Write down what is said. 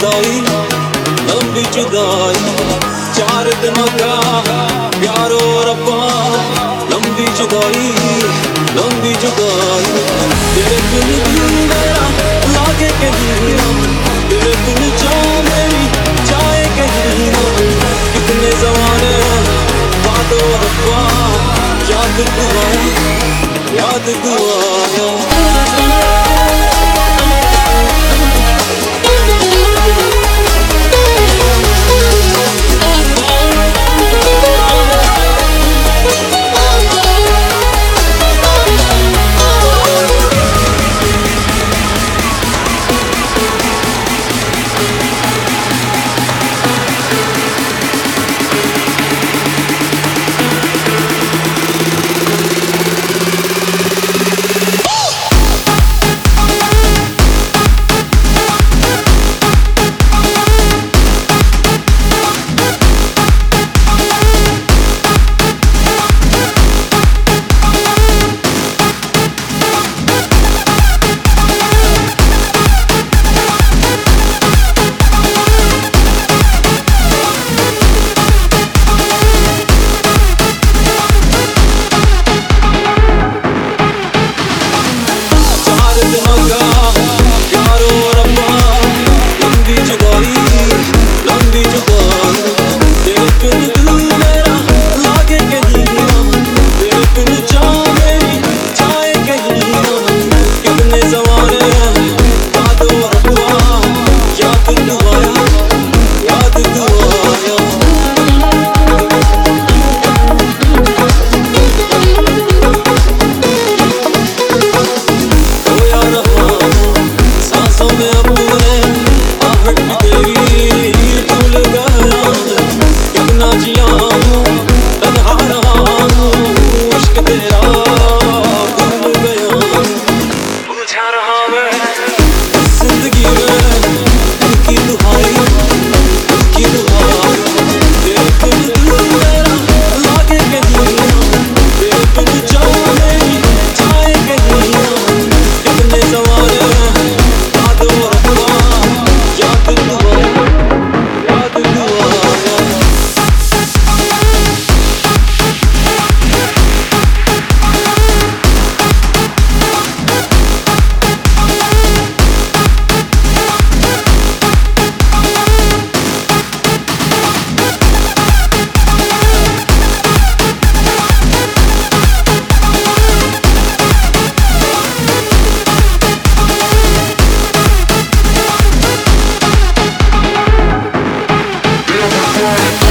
जुदाई लंबी जुदाई चार दिन का प्यारो रब्बा लंबी जुदाई लंबी जुदाई। तेरे दिल दिल मेरा लागे कहीं ना तेरे दिल जान मेरी जाए कहीं। ना कितने जमाने वादो रब्बा याद दुआ याद दुआ Sou meu Thank